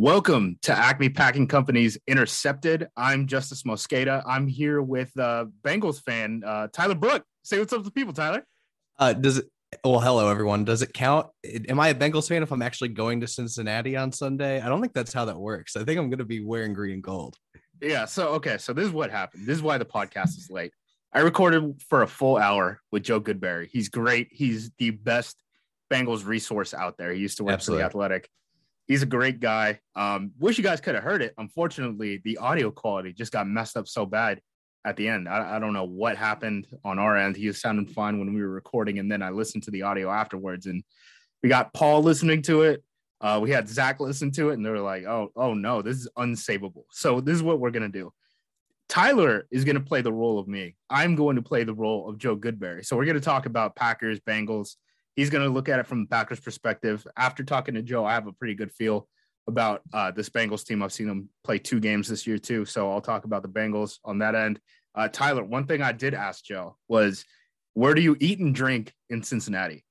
Welcome to Acme Packing Company's Intercepted. I'm Justis Mosqueda. I'm here with uh, Bengals fan uh, Tyler Brooke. Say what's up to people, Tyler. Uh, does it? Well, hello everyone. Does it count? Am I a Bengals fan if I'm actually going to Cincinnati on Sunday? I don't think that's how that works. I think I'm going to be wearing green and gold. Yeah. So okay. So this is what happened. This is why the podcast is late. I recorded for a full hour with Joe Goodberry. He's great. He's the best Bengals resource out there. He used to work Absolutely. for the Athletic. He's a great guy. Um, wish you guys could have heard it. Unfortunately, the audio quality just got messed up so bad at the end. I, I don't know what happened on our end. He was sounding fine when we were recording, and then I listened to the audio afterwards, and we got Paul listening to it. Uh, we had Zach listen to it, and they were like, "Oh, oh no, this is unsavable." So this is what we're gonna do. Tyler is going to play the role of me. I'm going to play the role of Joe Goodberry. So we're going to talk about Packers, Bengals. He's going to look at it from the Packers perspective. After talking to Joe, I have a pretty good feel about uh, this Bengals team. I've seen them play two games this year too. So I'll talk about the Bengals on that end. Uh, Tyler, one thing I did ask Joe was, where do you eat and drink in Cincinnati?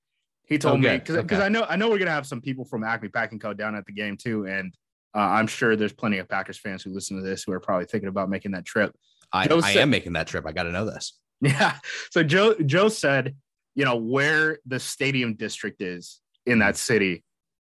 He told me Okay, because okay. I know I know we're gonna have some people from Acme Packing Co down at the game too, and uh, I'm sure there's plenty of Packers fans who listen to this who are probably thinking about making that trip. I, I said- am making that trip. I got to know this. Yeah. So Joe Joe said, you know, where the stadium district is in that city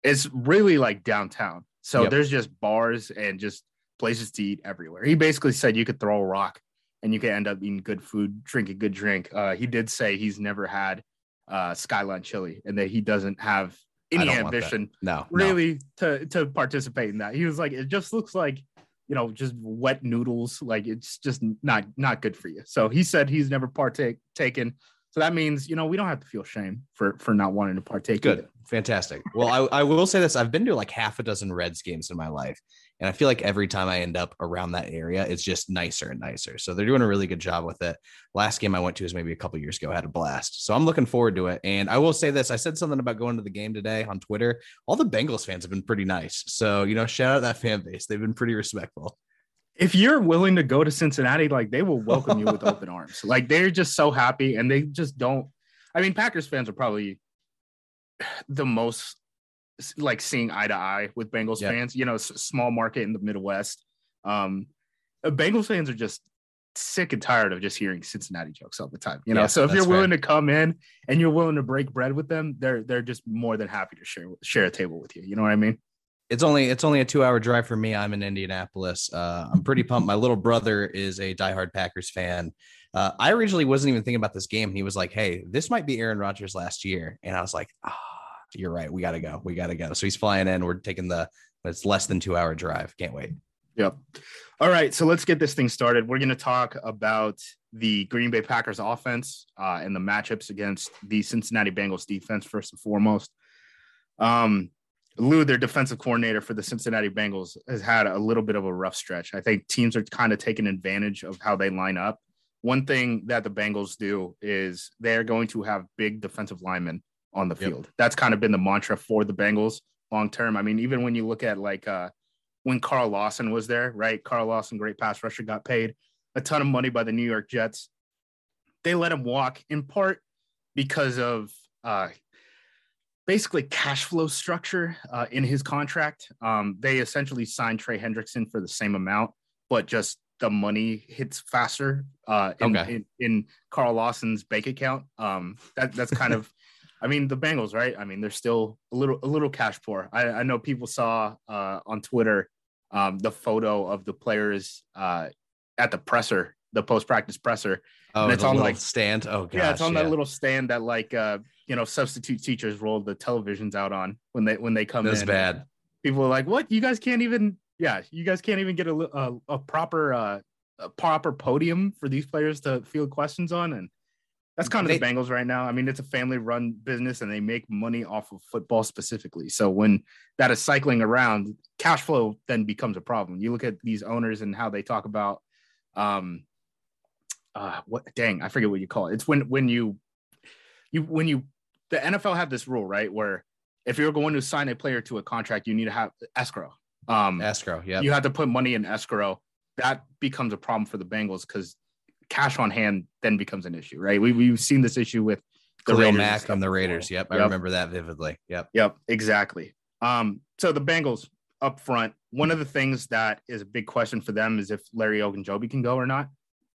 it's really like downtown. So Yep. there's just bars and just places to eat everywhere. He basically said you could throw a rock and you could end up eating good food, drinking good drink. Uh, he did say he's never had uh, Skyline chili and that he doesn't have any don't want that. ambition No, no. really to to participate in that. He was like, it just looks like you know just wet noodles. Like it's just not not good for you. So he said he's never partake taken. So that means you know we don't have to feel shame for for not wanting to partake. Good. either. Fantastic. Well, I, I will say this. I've been to like half a dozen Reds games in my life. And I feel like every time I end up around that area, it's just nicer and nicer. So they're doing a really good job with it. Last game I went to was maybe a couple years ago. I had a blast. So I'm looking forward to it. And I will say this. I said something about going to the game today on Twitter. All the Bengals fans have been pretty nice. So, you know, shout out that fan base. They've been pretty respectful. If you're willing to go to Cincinnati, like they will welcome you with open arms. Like they're just so happy, and they just don't. I mean, Packers fans are probably the most like seeing eye to eye with Bengals Yeah. fans. You know, small market in the Midwest. Um, uh, Bengals fans are just sick and tired of just hearing Cincinnati jokes all the time. You know, Yeah, so if you're willing to come in and you're willing to break bread with them, they're they're just more than happy to share share a table with you. You know what I mean? It's only it's only a two hour drive for me. I'm in Indianapolis. Uh, I'm pretty pumped. My little brother is a diehard Packers fan. Uh, I originally wasn't even thinking about this game, he was like, "Hey, this might be Aaron Rodgers last year," and I was like, "Ah, you're right. We got to go. We got to go." So he's flying in. We're taking the it's less than two hour drive. Can't wait. Yep. All right, so let's get this thing started. We're going to talk about the Green Bay Packers offense uh, and the matchups against the Cincinnati Bengals defense first and foremost. Um, Lou, their defensive coordinator for the Cincinnati Bengals, has had a little bit of a rough stretch. I think teams are kind of taking advantage of how they line up. One thing that the Bengals do is they're going to have big defensive linemen on the Yep. field. That's kind of been the mantra for the Bengals long term. I mean, even when you look at like uh, when Carl Lawson was there, right? Carl Lawson, great pass rusher, got paid a ton of money by the New York Jets. They let him walk in part because of uh, basically cash flow structure uh, in his contract. Um, they essentially signed Trey Hendrickson for the same amount, but just the money hits faster uh, in, Okay. in, in Carl Lawson's bank account. Um, that, that's kind of, I mean, the Bengals, right? I mean, they're still a little a little cash poor. I, I know people saw uh, on Twitter um, the photo of the players uh, at the presser, the post practice presser. Oh, And it's on, like- stand. Oh gosh, yeah, it's on that little stand that like uh you know substitute teachers roll the televisions out on when they when they come That's in. bad. People are like, "What? You guys can't even yeah, you guys can't even get a a, a proper uh a proper podium for these players to field questions on and that's kind of They- the Bengals right now. I mean, it's a family run business and they make money off of football specifically. So when that is cycling around, cash flow then becomes a problem. You look at these owners and how they talk about um uh what dang, I forget what you call it. It's when when you you when you the NFL have this rule, right? Where if you're going to sign a player to a contract, you need to have escrow. Um Escrow. Yeah. you have to put money in escrow. That becomes a problem for the Bengals because cash on hand then becomes an issue, right? We, we've seen this issue with the Khalil Raiders and Mack stuff the. Raiders. Yep, I Yep. remember that vividly. Yep. Yep, exactly. Um, so the Bengals up front, one of the things that is a big question for them is if Larry Ogunjobi can go or not.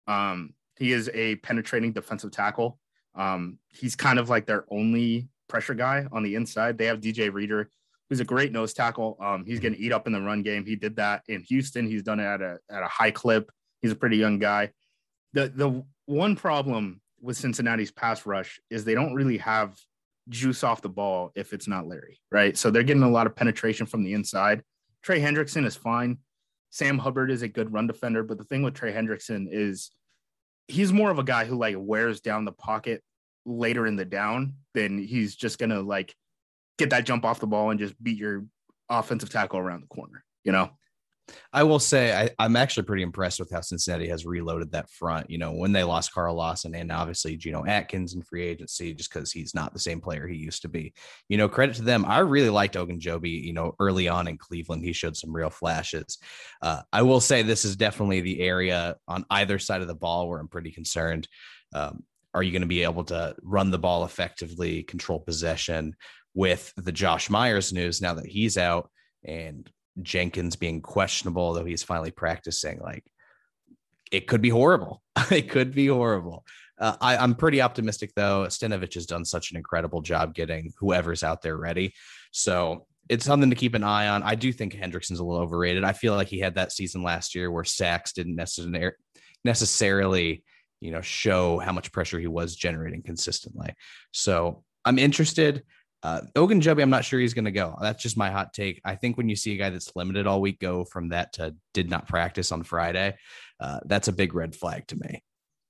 Um, he is a penetrating defensive tackle. Um, he's kind of like their only pressure guy on the inside. They have DJ Reader, who's a great nose tackle. Um, he's going to eat up in the run game. He did that in Houston. He's done it at a at a high clip. He's a pretty young guy. The the one problem with Cincinnati's pass rush is they don't really have juice off the ball if it's not Larry, right? So they're getting a lot of penetration from the inside. Trey Hendrickson is fine. Sam Hubbard is a good run defender, but the thing with Trey Hendrickson is he's more of a guy who like wears down the pocket later in the down than he's just gonna like get that jump off the ball and just beat your offensive tackle around the corner, you know? I will say I, I'm actually pretty impressed with how Cincinnati has reloaded that front. You know, when they lost Carl Lawson and obviously Geno Atkins in free agency, just because he's not the same player he used to be. You know, credit to them. I really liked Ogunjobi. You know, early on in Cleveland, he showed some real flashes. Uh, I will say this is definitely the area on either side of the ball where I'm pretty concerned. Um, are you going to be able to run the ball effectively, control possession with the Josh Myers news now that he's out and Jenkins being questionable, though he's finally practicing? Like, it could be horrible. it could be horrible. Uh, I, I'm pretty optimistic, though. Stenavich has done such an incredible job getting whoever's out there ready. So it's something to keep an eye on. I do think Hendrickson's a little overrated. I feel like he had that season last year where sacks didn't necessarily necessarily you know show how much pressure he was generating consistently. So I'm interested. Uh, Ogunjobi, I'm not sure he's going to go. That's just my hot take. I think when you see a guy that's limited all week go from that to did not practice on Friday, uh, that's a big red flag to me.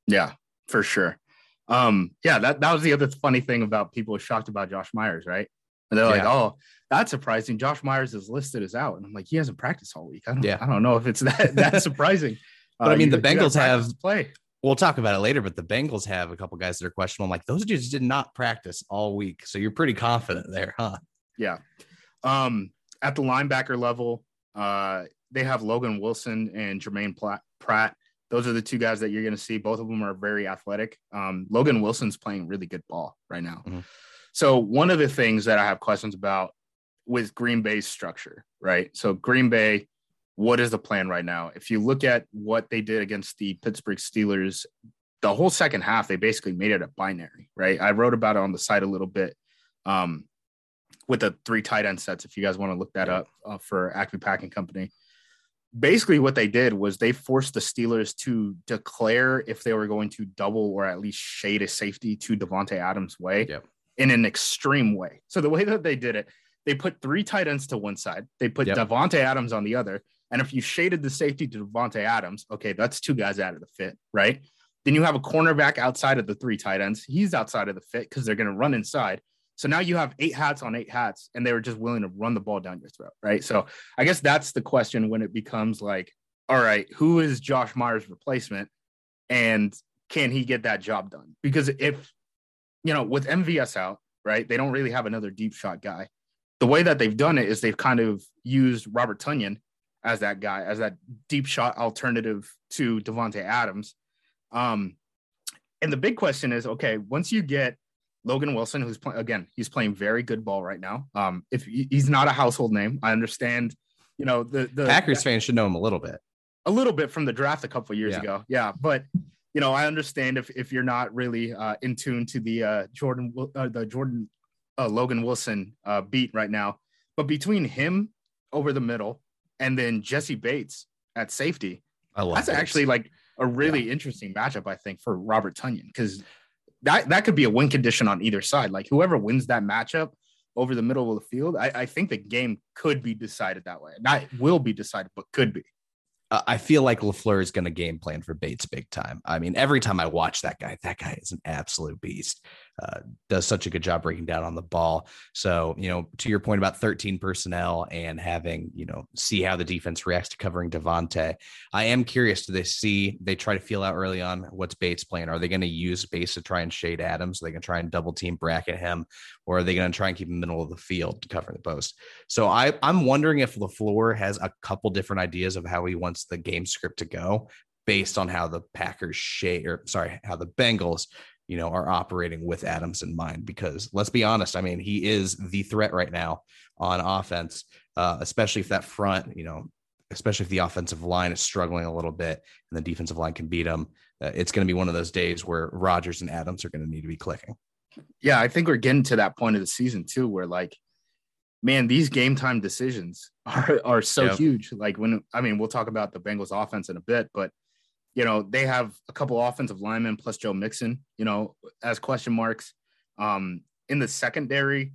Yeah, for sure. Um, yeah, that, that was the other funny thing about people shocked about Josh Myers, right? And they're like, Yeah. oh, that's surprising. Josh Myers is listed as out. And I'm like, he hasn't practiced all week. I don't Yeah. I don't know if it's that that surprising. Uh, But I mean, you- the Bengals have- play. We'll talk about it later, but the Bengals have a couple guys that are questionable. I'm like, those dudes did not practice all week. So you're pretty confident there, huh? Yeah. Um, at the linebacker level, uh, they have Logan Wilson and Germaine Pratt. Those are the two guys that you're going to see. Both of them are very athletic. Um, Logan Wilson's playing really good ball right now. Mhm. So one of the things that I have questions about with Green Bay's structure, right? So Green Bay, what is the plan right now? If you look at what they did against the Pittsburgh Steelers, the whole second half, they basically made it a binary, right? I wrote about it on the site a little bit. Um, with the three tight end sets, if you guys want to look that up uh, for Acme Packing Company. Basically, what they did was they forced the Steelers to declare if they were going to double or at least shade a safety to Davante Adams' way Yep. in an extreme way. So the way that they did it, they put three tight ends to one side, they put Yep. Davante Adams on the other, and if you shaded the safety to Davante Adams, okay, that's two guys out of the fit, right? Then you have a cornerback outside of the three tight ends. He's outside of the fit because they're going to run inside. So now you have eight hats on eight hats, and they were just willing to run the ball down your throat, right? So I guess that's the question when it becomes like, all right, who is Josh Myers' replacement, and can he get that job done? Because if you know, with MVS out, right, they don't really have another deep shot guy. The way that they've done it is they've kind of used Robert Tonyan as that guy, as that deep shot alternative to Davante Adams. Um, and the big question is, okay, once you get Logan Wilson, who's playing again, he's playing very good ball right now. Um, if he's not a household name, I understand. You know the the Packers fans should know him a little bit. a little bit from the draft a couple of years Yeah. ago. Yeah, but you know, I understand if if you're not really uh, in tune to the uh, Jordan uh, the Jordan uh, Logan Wilson uh, beat right now. But between him over the middle and then Jessie Bates at safety, I love that's Bates. actually like a really yeah. interesting matchup, I think, for Robert Tonyan because that that could be a win condition on either side. Like whoever wins that matchup over the middle of the field, I, I think the game could be decided that way. Not will be decided, but could be. I feel like LaFleur is going to game plan for Bates big time. I mean, every time I watch that guy, that guy is an absolute beast uh, does such a good job breaking down on the ball. So, you know, to your point about 13 personnel and having, you know, see how the defense reacts to covering Davante, I am curious. Do they see, they try to feel out early on what's Bates playing? Are they going to use Bates to try and shade Adams? Are they going to try and double team bracket him? Or are they going to try and keep him in the middle of the field to cover the post? So I, I'm wondering if LaFleur has a couple different ideas of how he wants the game script to go based on how the Packers shade or sorry, how the Bengals you know, are operating with Adams in mind. Because let's be honest, I mean, he is the threat right now on offense, uh, especially if that front, you know, especially if the offensive line is struggling a little bit and the defensive line can beat them. Uh, it's going to be one of those days where Rodgers and Adams are going to need to be clicking. Yeah, I think we're getting to that point of the season too, where like, man, these game time decisions are are so yep. huge. Like when I mean, we'll talk about the Bengals offense in a bit, but you know, they have a couple offensive linemen plus Joe Mixon, you know, as question marks. Um, in the secondary,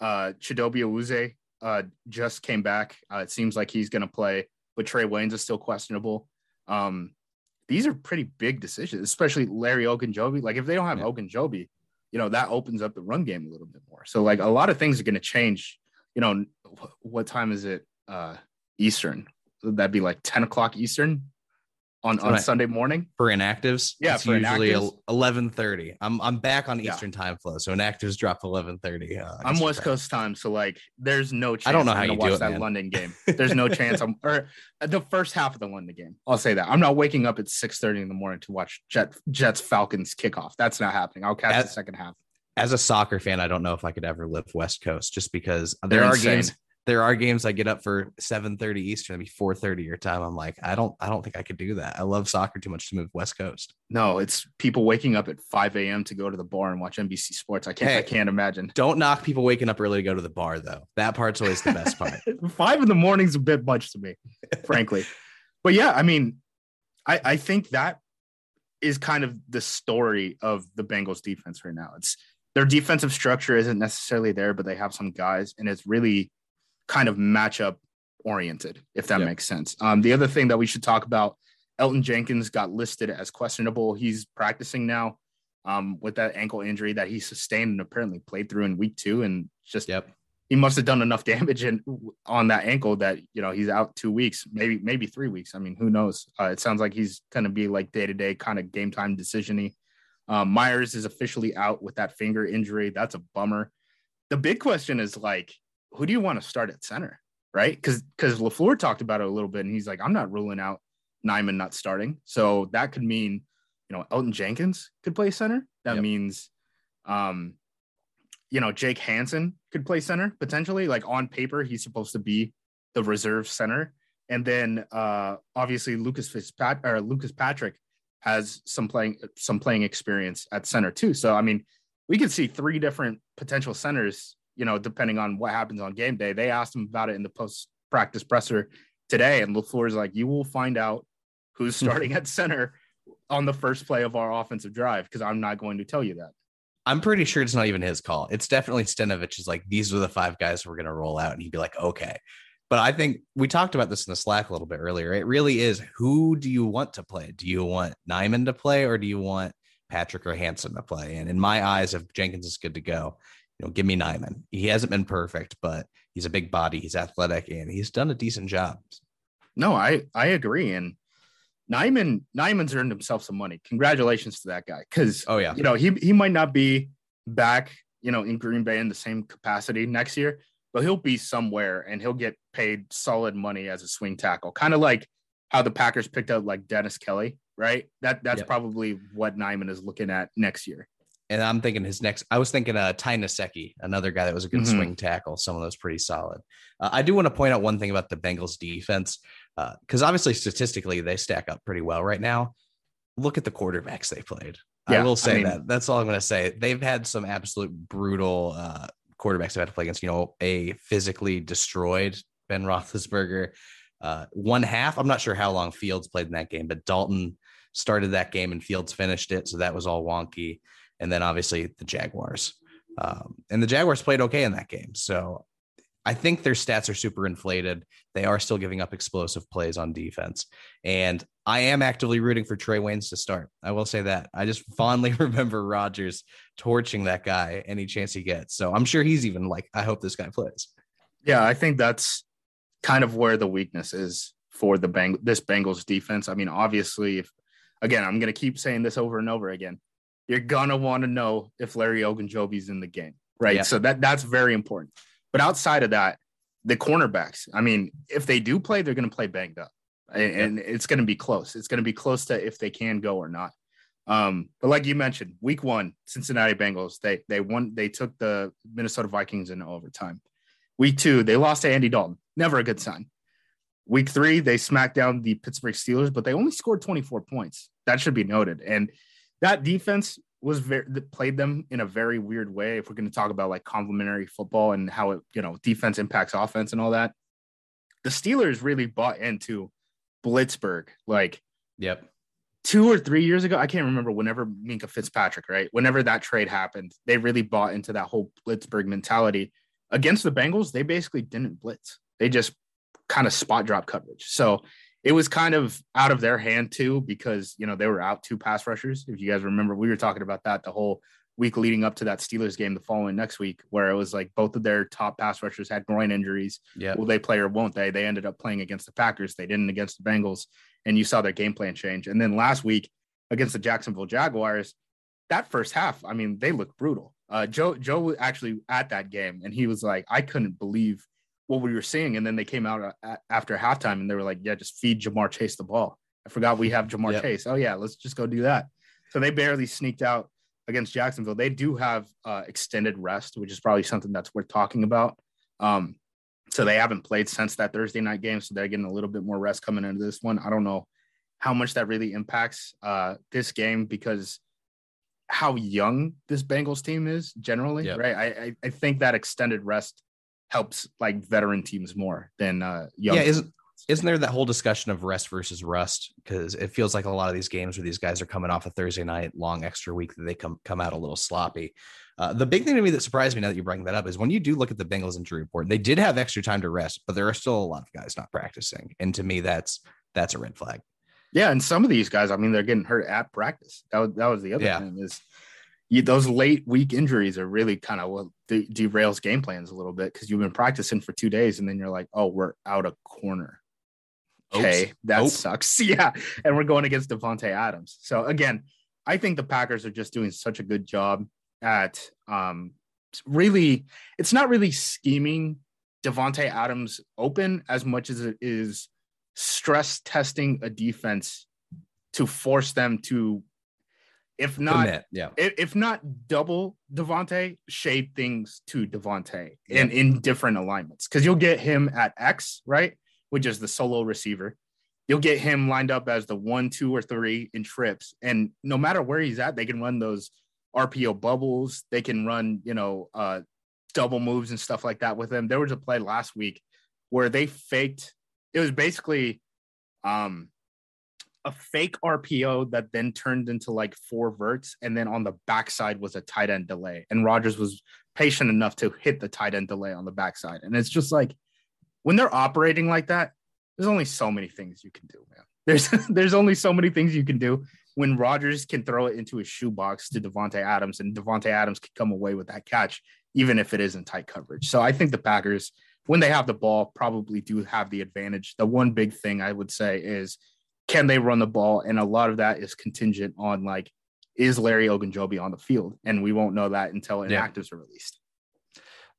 uh, Chidobe Awuzie uh, just came back. Uh, it seems like he's going to play, but Trae Waynes is still questionable. Um, these are pretty big decisions, especially Larry Ogunjobi. Like if they don't have yeah. Ogunjobi, you know, that opens up the run game a little bit more. So like a lot of things are going to change. You know, what time is it? Uh, Eastern. That'd be like 10 o'clock Eastern on, on Sunday morning for inactives. Yeah, it's usually eleven thirty. I'm I'm back on Eastern yeah. time flow, so inactives drop eleven thirty. Uh, I'm West Coast time, so like, there's no chance. I don't know how you watch it, that man. London game. There's no chance. I'm or uh, the first half of the London game. I'll say that I'm not waking up at six thirty in the morning to watch Jet Jets Falcons kickoff. That's not happening. I'll catch as, the second half. As a soccer fan, I don't know if I could ever live West Coast, just because They're there are insane. games there are games I get up for 7:30 Eastern, maybe 4:30 your time. I'm like, I don't, I don't think I could do that. I love soccer too much to move West Coast. No, it's people waking up at 5 a.m. to go to the bar and watch NBC Sports. I can't, hey, I can't imagine. Don't knock people waking up early to go to the bar though. That part's always the best part. Five in the morning's a bit much to me, frankly. But yeah, I mean, I, I think that is kind of the story of the Bengals defense right now. It's their defensive structure isn't necessarily there, but they have some guys, and it's really kind of matchup oriented, if that yep. makes sense. Um, the other thing that we should talk about Elgton Jenkins got listed as questionable. He's practicing now um, with that ankle injury that he sustained and apparently played through in week two. And just yep. he must have done enough damage in, on that ankle that, you know, he's out two weeks, maybe, maybe three weeks. I mean, who knows? Uh, it sounds like he's going to be like day to day kind of game time decision um, Myers is officially out with that finger injury. That's a bummer. The big question is like, who do you want to start at center? Right. Because because LaFleur talked about it a little bit and he's like, I'm not ruling out Nijman not starting. So that could mean, you know, Elgton Jenkins could play center. That yep. means um, you know, Jake Hanson could play center potentially. Like on paper, he's supposed to be the reserve center. And then uh obviously Lucas Fitzpatrick or Lucas Patrick has some playing some playing experience at center too. So I mean, we could see three different potential centers you know, depending on what happens on game day. They asked him about it in the post practice presser today, and LaFleur is like, you will find out who's mm-hmm. starting at center on the first play of our offensive drive because I'm not going to tell you that. I'm pretty sure it's not even his call. It's definitely Stenavich's like, these are the five guys we're going to roll out. And he'd be like, okay. But I think we talked about this in the Slack a little bit earlier. It really is who do you want to play? Do you want Nijman to play or do you want Patrick or Hanson to play? And in my eyes, if Jenkins is good to go, you know, give me Nijman. He hasn't been perfect, but he's a big body, he's athletic, and he's done a decent job. No, I I agree. And Nijman Nijman's earned himself some money. Congratulations to that guy. Cause oh yeah, you know, he he might not be back, you know, in Green Bay in the same capacity next year, but he'll be somewhere and he'll get paid solid money as a swing tackle. Kind of like how the Packers picked up like Dennis Kelly, right? That that's yep. probably what Nijman is looking at next year and I'm thinking his next. I was thinking uh, Ty Nsekhe, another guy that was a good mm-hmm. swing tackle. Some of those pretty solid. Uh, I do want to point out one thing about the Bengals defense, because uh, obviously statistically they stack up pretty well right now. Look at the quarterbacks they played. Yeah, I will say I mean, that. That's all I'm going to say. They've had some absolute brutal uh, quarterbacks they've had to play against. You know, a physically destroyed Ben Roethlisberger. Uh, one half. I'm not sure how long Fields played in that game, but Dalton started that game and Fields finished it. So that was all wonky. And then obviously the Jaguars. Um, and the Jaguars played okay in that game. So I think their stats are super inflated. They are still giving up explosive plays on defense. And I am actively rooting for Trae Waynes to start. I will say that. I just fondly remember Rodgers torching that guy any chance he gets. So I'm sure he's even like, I hope this guy plays. Yeah, I think that's kind of where the weakness is for the Bang this Bengals defense. I mean, obviously, if again, I'm gonna keep saying this over and over again. You're gonna want to know if Larry Ogunjobi's in the game, right? Yeah. So that that's very important. But outside of that, the cornerbacks, I mean, if they do play, they're going to play banged up. And, and it's going to be close. It's going to be close to if they can go or not. Um, but like you mentioned, week one, Cincinnati Bengals, they they won, they took the Minnesota Vikings in overtime. Week two, they lost to Andy Dalton. Never a good sign. Week three, they smacked down the Pittsburgh Steelers, but they only scored 24 points. That should be noted. And that defense was very played them in a very weird way. If we're going to talk about like complementary football and how it, you know, defense impacts offense and all that, the Steelers really bought into Blitzburgh. Like, yep, two or three years ago, I can't remember. Whenever Minkah Fitzpatrick, right? Whenever that trade happened, they really bought into that whole Blitzburgh mentality. Against the Bengals, they basically didn't blitz. They just kind of spot drop coverage. So it was kind of out of their hand too because you know they were out two pass rushers. If you guys remember, we were talking about that the whole week leading up to that Steelers game the following next week, where it was like both of their top pass rushers had groin injuries. Yeah, will they play or won't they? They ended up playing against the Packers. They didn't against the Bengals, and you saw their game plan change. And then last week against the Jacksonville Jaguars, that first half, I mean, they looked brutal. Uh, Joe Joe was actually at that game, and he was like, I couldn't believe what we were seeing. And then they came out uh, after halftime and they were like, yeah, just feed Ja'Marr Chase the ball. I forgot we have Ja'Marr yep. Chase. Oh, yeah, let's just go do that. So they barely sneaked out against Jacksonville. They do have uh, extended rest, which is probably something that's worth talking about. Um, so they haven't played since that Thursday night game. So they're getting a little bit more rest coming into this one. I don't know how much that really impacts uh, this game because how young this Bengals team is generally, yep. right? I, I think that extended rest helps like veteran teams more than uh young. Yeah, isn't isn't there that whole discussion of rest versus rust? Because it feels like a lot of these games where these guys are coming off a Thursday night long extra week that they come come out a little sloppy. Uh, the big thing to me that surprised me now that you bring that up is when you do look at the Bengals injury report, they did have extra time to rest, but there are still a lot of guys not practicing, and to me, that's that's a red flag. Yeah, and some of these guys, I mean, they're getting hurt at practice. That was that was the other yeah. thing is you, those late week injuries are really kind of what de- derails game plans a little bit because you've been practicing for two days and then you're like, oh, we're out a corner. Okay, Oops. that Oops. sucks. Yeah, and we're going against Davante Adams. So again, I think the Packers are just doing such a good job at um, really. It's not really scheming Davante Adams open as much as it is stress testing a defense to force them to if not, Commit, yeah, if, if, not double Davante, shade things to Davante yeah. in in different alignments because you'll get him at X, right, which is the solo receiver. You'll get him lined up as the one, two, or three in trips, and no matter where he's at, they can run those RPO bubbles. They can run, you know, uh, double moves and stuff like that with him. There was a play last week where they faked. It was basically um a fake RPO that then turned into like four verts, and then on the backside was a tight end delay. And Rodgers was patient enough to hit the tight end delay on the backside. And it's just like when they're operating like that, there's only so many things you can do, man. There's there's only so many things you can do when Rodgers can throw it into his shoebox to Davante Adams, and Davante Adams can come away with that catch, even if it isn't tight coverage. So I think the Packers, when they have the ball, probably do have the advantage. The one big thing I would say is can they run the ball? And a lot of that is contingent on like, is Larry Ogunjobi on the field? And we won't know that until inactives yeah. are released.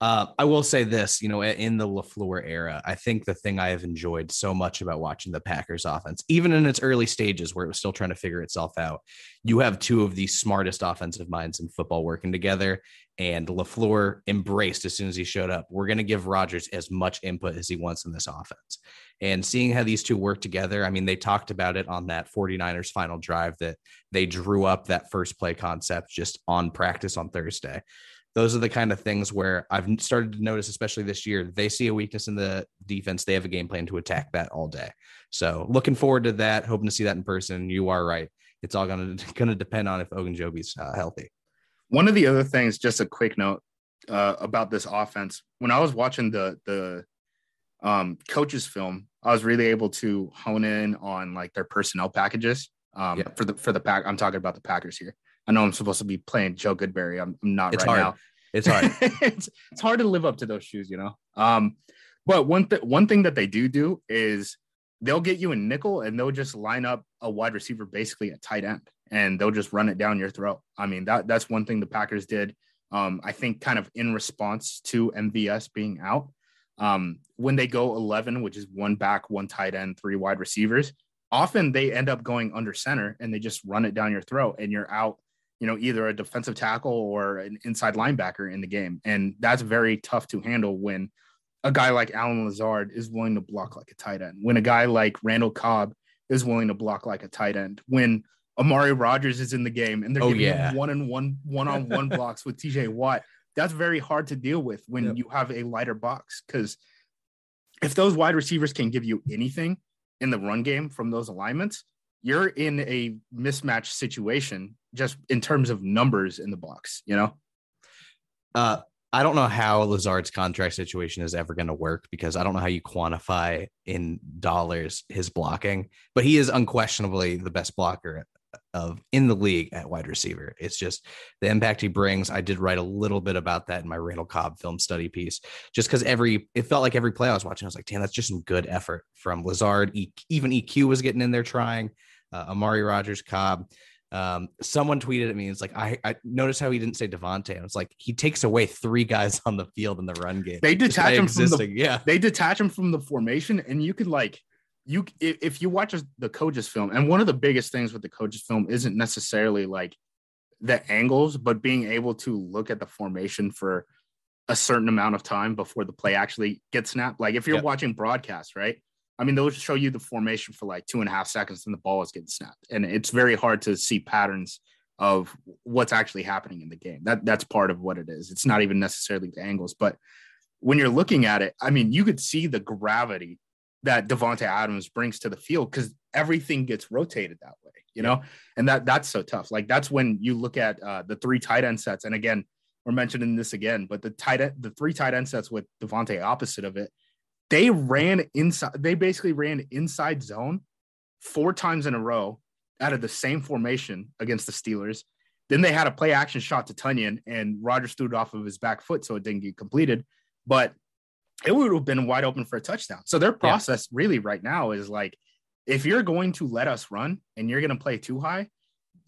Uh, I will say this, you know, in the LaFleur era, I think the thing I have enjoyed so much about watching the Packers offense, even in its early stages where it was still trying to figure itself out, you have two of the smartest offensive minds in football working together. And LaFleur embraced as soon as he showed up, we're going to give Rodgers as much input as he wants in this offense. And seeing how these two work together, I mean, they talked about it on that 49ers final drive that they drew up that first play concept just on practice on Thursday those are the kind of things where I've started to notice, especially this year, they see a weakness in the defense. They have a game plan to attack that all day. So looking forward to that, hoping to see that in person. You are right. it's all gonna gonna depend on if Ogunjobi's uh, healthy. One of the other things, just a quick note uh, about this offense. When I was watching the the um, coaches film, I was really able to hone in on like their personnel packages um, yeah. for the for the pack. I'm talking about the Packers here. I know I'm supposed to be playing Joe Goodberry. I'm, I'm not it's right hard. now. It's hard. it's, it's hard to live up to those shoes, you know. Um, but one th- one thing that they do do is they'll get you a nickel and they'll just line up a wide receiver basically at tight end and they'll just run it down your throat. I mean that that's one thing the Packers did. Um, I think kind of in response to MVS being out. Um, when they go 11, which is one back, one tight end, three wide receivers, often they end up going under center and they just run it down your throat and you're out you know, either a defensive tackle or an inside linebacker in the game. And that's very tough to handle when a guy like Allen Lazard is willing to block like a tight end, when a guy like Randall Cobb is willing to block like a tight end, when Amari Rogers is in the game and they're oh, giving yeah. one and one one on one blocks with TJ Watt. That's very hard to deal with when yep. you have a lighter box because if those wide receivers can give you anything in the run game from those alignments, you're in a mismatch situation just in terms of numbers in the box, you know? Uh, I don't know how Lazard's contract situation is ever going to work because I don't know how you quantify in dollars his blocking, but he is unquestionably the best blocker of in the league at wide receiver. It's just the impact he brings. I did write a little bit about that in my Randall Cobb film study piece, just because every it felt like every play I was watching, I was like, damn, that's just some good effort from Lazard. E- even EQ was getting in there trying. Uh, Amari Rogers Cobb. Um, someone tweeted at me. It's like I, I noticed how he didn't say Davante. And it's like he takes away three guys on the field in the run game. They detach him existing. from the yeah. They detach him from the formation, and you could like you if you watch the coaches film. And one of the biggest things with the coaches film isn't necessarily like the angles, but being able to look at the formation for a certain amount of time before the play actually gets snapped. Like if you're yep. watching broadcast, right? I mean, they'll just show you the formation for like two and a half seconds and the ball is getting snapped. And it's very hard to see patterns of what's actually happening in the game. That that's part of what it is. It's not even necessarily the angles, but when you're looking at it, I mean, you could see the gravity that Davante Adams brings to the field because everything gets rotated that way, you know, and that that's so tough. Like that's when you look at uh, the three tight end sets, and again, we're mentioning this again, but the tight end, the three tight end sets with Davante opposite of it, they ran inside, they basically ran inside zone four times in a row out of the same formation against the Steelers. Then they had a play action shot to Tonyan, and Rodgers threw it off of his back foot, so it didn't get completed. But it would have been wide open for a touchdown. So their process yeah. really right now is like, if you're going to let us run and you're going to play too high,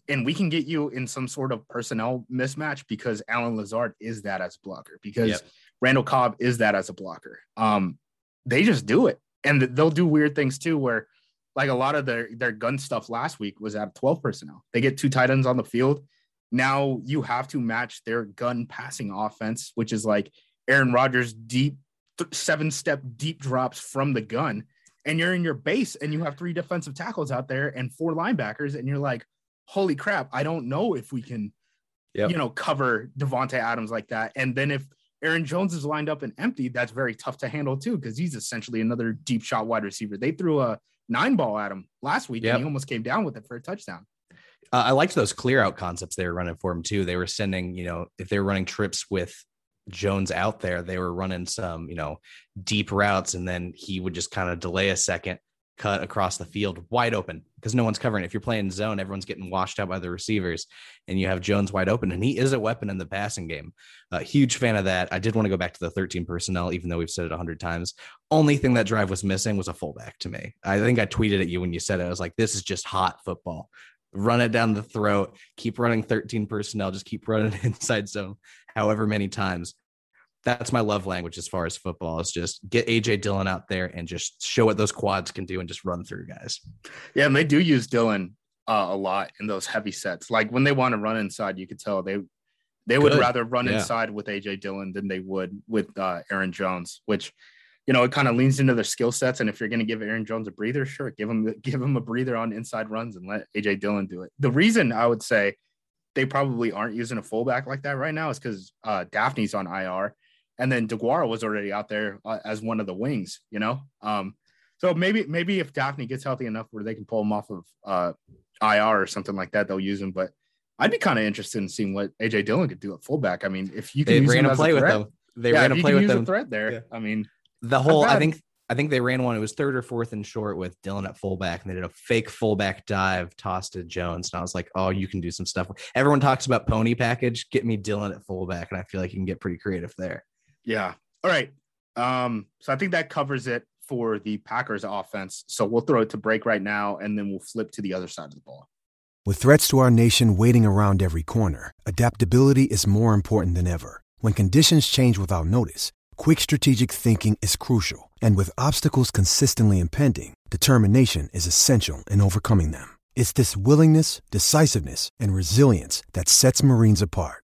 and we can get you in some sort of personnel mismatch because Allen Lazard is that as a blocker, because yep. Randall Cobb is that as a blocker. Um, they just do it. And they'll do weird things too, where like a lot of their their gun stuff last week was at 12 personnel. They get two tight ends on the field. Now you have to match their gun passing offense, which is like Aaron Rodgers deep th- seven step deep drops from the gun. And you're in your base and you have three defensive tackles out there and four linebackers, and you're like, holy crap, I don't know if we can, yep. you know, cover Davante Adams like that. And then if Aaron Jones is lined up and empty, that's very tough to handle too, because he's essentially another deep shot wide receiver. They threw a nine ball at him last week yep. and he almost came down with it for a touchdown. Uh, I liked those clear out concepts they were running for him too. They were sending, you know, if they were running trips with Jones out there, they were running some, you know, deep routes and then he would just kind of delay a second cut across the field wide open because no one's covering. If you're playing zone, everyone's getting washed out by the receivers, and you have Jones wide open, and he is a weapon in the passing game. A huge fan of that. I did want to go back to the 13 personnel, even though we've said it a hundred times. Only thing that drive was missing was a fullback to me. I think I tweeted at you when you said it. I was like, "This is just hot football." Run it down the throat. Keep running 13 personnel. Just keep running inside zone, however many times that's my love language as far as football is just get AJ Dillon out there and just show what those quads can do and just run through guys. Yeah, and they do use Dillon uh, a lot in those heavy sets. Like when they want to run inside, you could tell they they would Good. rather run yeah. inside with AJ Dillon than they would with uh, Aaron Jones, which you know it kind of leans into their skill sets. And if you're going to give Aaron Jones a breather, sure, give him give him a breather on inside runs and let AJ Dillon do it. The reason I would say they probably aren't using a fullback like that right now is because uh, Dafney's on IR and then Deguara was already out there uh, as one of the wings, you know. Um, so maybe maybe if Dafney gets healthy enough where they can pull him off of uh, IR or something like that, they'll use him. But I'd be kind of interested in seeing what AJ Dillon could do at fullback. I mean, if you can They use ran him a play a with them. They yeah, ran a play with them. a threat there. Yeah. I mean, The whole, I think, I think they ran one. It was third or fourth and short with Dillon at fullback, and they did a fake fullback dive, tossed to Jones, and I was like, "Oh, you can do some stuff." Everyone talks about pony package. Get me Dillon at fullback, and I feel like you can get pretty creative there. Yeah. All right. Um, so I think that covers it for the Packers offense. So we'll throw it to break right now and then we'll flip to the other side of the ball. With threats to our nation waiting around every corner, adaptability is more important than ever. When conditions change without notice, quick strategic thinking is crucial. And with obstacles consistently impending, determination is essential in overcoming them. It's this willingness, decisiveness, and resilience that sets Marines apart.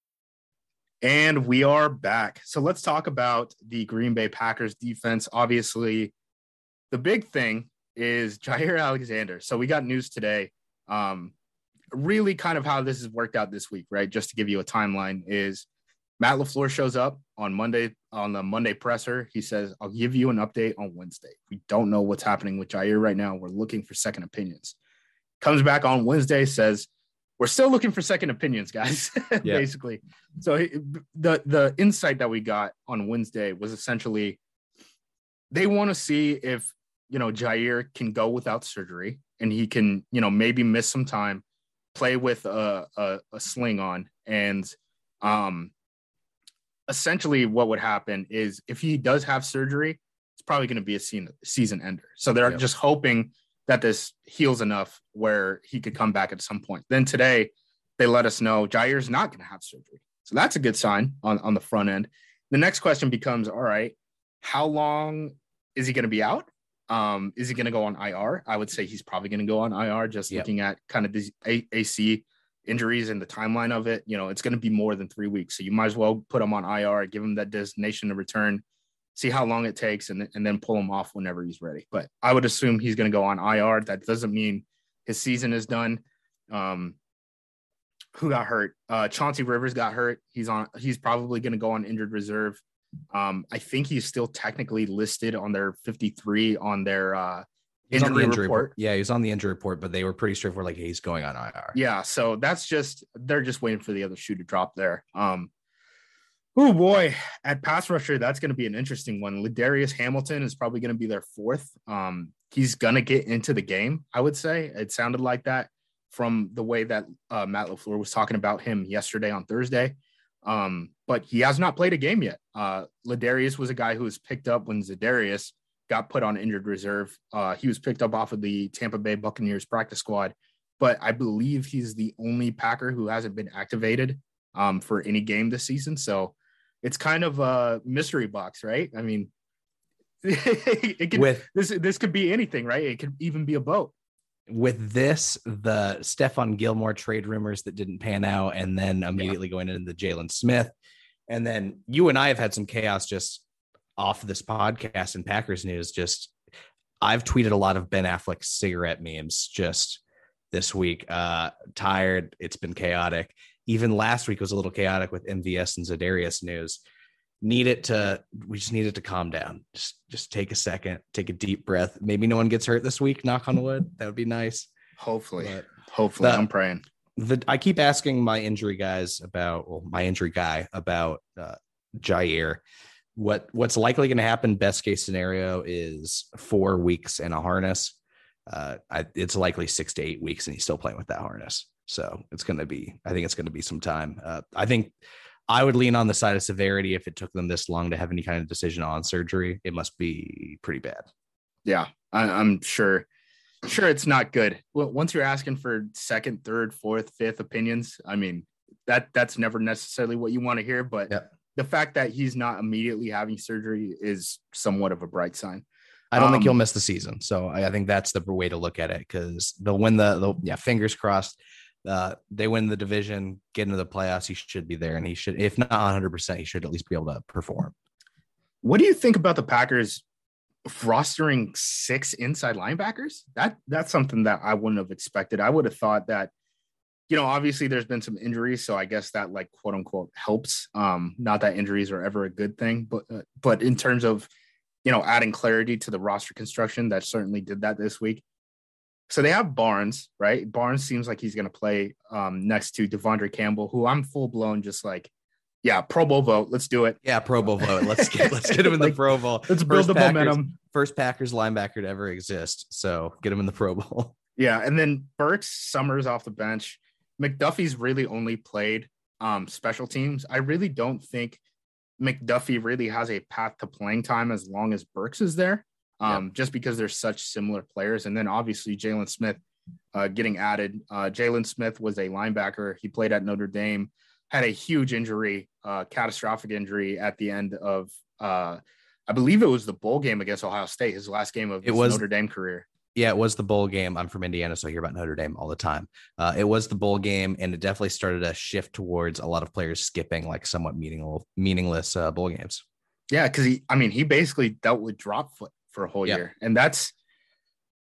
And we are back. So let's talk about the Green Bay Packers defense. Obviously, the big thing is Jaire Alexander. So we got news today. Um, really kind of how this has worked out this week, right? Just to give you a timeline is Matt LaFleur shows up on Monday on the Monday presser. He says, I'll give you an update on Wednesday. We don't know what's happening with Jaire right now. We're looking for second opinions. Comes back on Wednesday, says, we're still looking for second opinions, guys. Yeah. Basically. So the the insight that we got on Wednesday was essentially they want to see if you know Jaire can go without surgery and he can you know maybe miss some time, play with a a, a sling on, and um essentially what would happen is if he does have surgery, it's probably going to be a season season ender. So they're Yep. just hoping that this heals enough where he could come back at some point. Then today they let us know Jaire's not going to have surgery. So that's a good sign on, on the front end. The next question becomes all right, how long is he going to be out? Um, is he going to go on IR? I would say he's probably going to go on IR, just Yep. looking at kind of these A- AC injuries and the timeline of it. You know, it's going to be more than three weeks. So you might as well put him on IR, give him that designation to return, see how long it takes, and, and then pull him off whenever he's ready. But I would assume he's going to go on IR. That doesn't mean his season is done. Um, who got hurt? Uh, Chauncey Rivers got hurt. He's on. He's probably going to go on injured reserve. Um, I think he's still technically listed on their 53 on their uh, He's on the injury injury report. report. Yeah, he was on the injury report, but they were pretty straightforward. Like he's going on IR. Yeah, so that's just they're just waiting for the other shoe to drop there. Um, oh boy, at pass rusher, that's going to be an interesting one. Ladarius Hamilton is probably going to be their fourth. Um, he's going to get into the game. I would say it sounded like that from the way that uh, Matt Lafleur was talking about him yesterday on Thursday. Um, but he has not played a game yet. Uh, Ladarius was a guy who was picked up when Zadarius got put on injured reserve. Uh, he was picked up off of the Tampa Bay Buccaneers practice squad, but I believe he's the only Packer who hasn't been activated um, for any game this season. So it's kind of a mystery box, right? I mean, it could, With this this could be anything, right? It could even be a boat. with this, the Stephon Gilmore trade rumors that didn't pan out, and then immediately going into the Jaylon Smith. And then you and I have had some chaos just off this podcast and Packers news. Just I've tweeted a lot of Ben Affleck cigarette memes just this week. Uh tired. It's been chaotic. Even last week was a little chaotic with MVS and Zadarius news. Need it to we just need it to calm down. Just just take a second, take a deep breath. Maybe no one gets hurt this week, knock on wood. That would be nice. Hopefully, But hopefully, the- I'm praying. the I keep asking my injury guys about well, my injury guy about uh, Jaire. What what's likely going to happen? Best case scenario is four weeks in a harness. Uh, I, it's likely six to eight weeks, and he's still playing with that harness. So it's going to be. I think it's going to be some time. Uh, I think I would lean on the side of severity if it took them this long to have any kind of decision on surgery. It must be pretty bad. Yeah, I, I'm sure. Sure, it's not good. Well, once you're asking for second, third, fourth, fifth opinions, I mean, that that's never necessarily what you want to hear, but the fact that he's not immediately having surgery is somewhat of a bright sign. I don't think Um, he'll miss the season. So I, I think that's the way to look at it because they'll win the, the yeah, fingers crossed. Uh, they win the division, get into the playoffs. He should be there, and he should, if not 100%, he should at least be able to perform. What do you think about the Packers rostering six inside linebackers? That that's something that I wouldn't have expected. I would have thought that, you know, obviously there's been some injuries, so I guess that like quote unquote helps. Um, not that injuries are ever a good thing, but uh, but in terms of, you know, adding clarity to the roster construction, that certainly did that this week. So they have Barnes, right? Barnes seems like he's going to play um, next to De'Vondre Campbell, who I'm full blown just like, yeah, Pro Bowl vote. Let's do it. Yeah, Pro Bowl vote. Let's get let's get him in the Like, Pro Bowl. Let's build First the Packers- momentum. First Packers linebacker to ever exist. So get him in the Pro Bowl. Yeah, and then Burks Summers off the bench. McDuffie's really only played um, special teams. I really don't think McDuffie really has a path to playing time as long as Burks is there, um, just because they're such similar players. And then obviously Jaylon Smith uh, getting added. Uh, Jaylon Smith was a linebacker. He played at Notre Dame, had a huge injury, uh, catastrophic injury at the end of, uh, I believe it was the bowl game against Ohio State, his last game of It his was- Notre Dame career. Yeah, it was the bowl game. I'm from Indiana, so I hear about Notre Dame all the time. Uh, it was the bowl game, and it definitely started a shift towards a lot of players skipping like somewhat meaningless, meaningless uh, bowl games. Yeah, because he, I mean, he basically dealt with drop foot for a whole year, and that's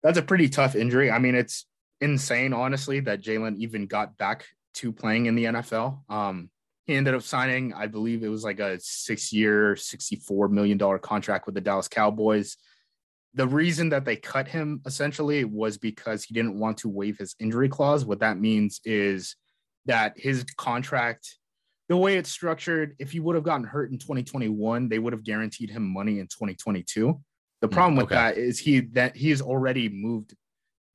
that's a pretty tough injury. I mean, it's insane, honestly, that Jaylon even got back to playing in the NFL. Um, he ended up signing, I believe it was like a six-year, sixty-four million dollar contract with the Dallas Cowboys. The reason that they cut him essentially was because he didn't want to waive his injury clause. What that means is that his contract the way it's structured, if he would have gotten hurt in 2021, they would have guaranteed him money in 2022. The Hmm, problem with okay. that is he that he has already moved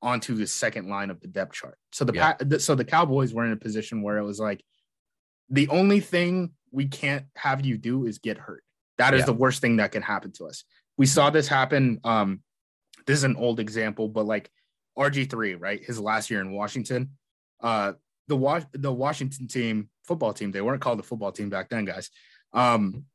onto the second line of the depth chart. So the, Yeah. So the Cowboys were in a position where it was like the only thing we can't have you do is get hurt. That is Yeah. the worst thing that can happen to us. We saw this happen. Um, this is an old example, but like RG3, right? His last year in Washington. Uh, the Wa- the Washington team, football team, they weren't called the football team back then, guys. Um,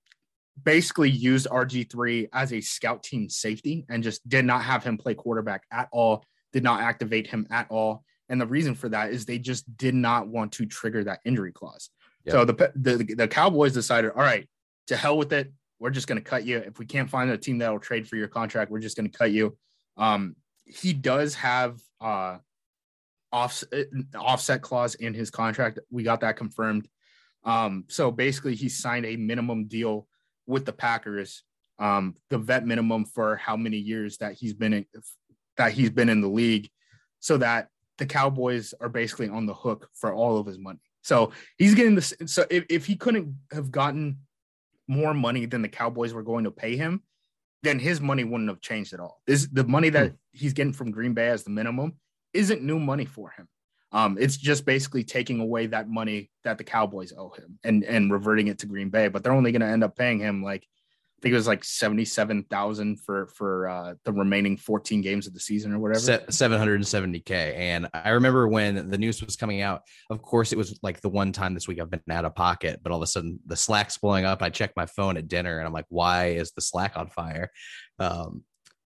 basically used RG3 as a scout team safety and just did not have him play quarterback at all, did not activate him at all. And the reason for that is they just did not want to trigger that injury clause. So the, the the Cowboys decided, all right, to hell with it. We're just going to cut you. If we can't find a team that will trade for your contract, we're just going to cut you. Um, he does have uh, off, offset clause in his contract. We got that confirmed. Um, so basically, he signed a minimum deal with the Packers, um, the vet minimum for how many years that he's been in, that he's been in the league, so that the Cowboys are basically on the hook for all of his money. So he's getting this. So if, if he couldn't have gotten more money than the Cowboys were going to pay him, then his money wouldn't have changed at all. This the money that he's getting from Green Bay as the minimum isn't new money for him. Um, it's just basically taking away that money that the Cowboys owe him and and reverting it to Green Bay. But they're only going to end up paying him like I think it was like seventy seven thousand for for uh, the remaining fourteen games of the season or whatever. 770k and i remember when the news was coming out of course it was like the one time this week i've been out of pocket but all of a sudden the slack's blowing up. I check my phone at dinner and i'm like why is the slack on fire? Um,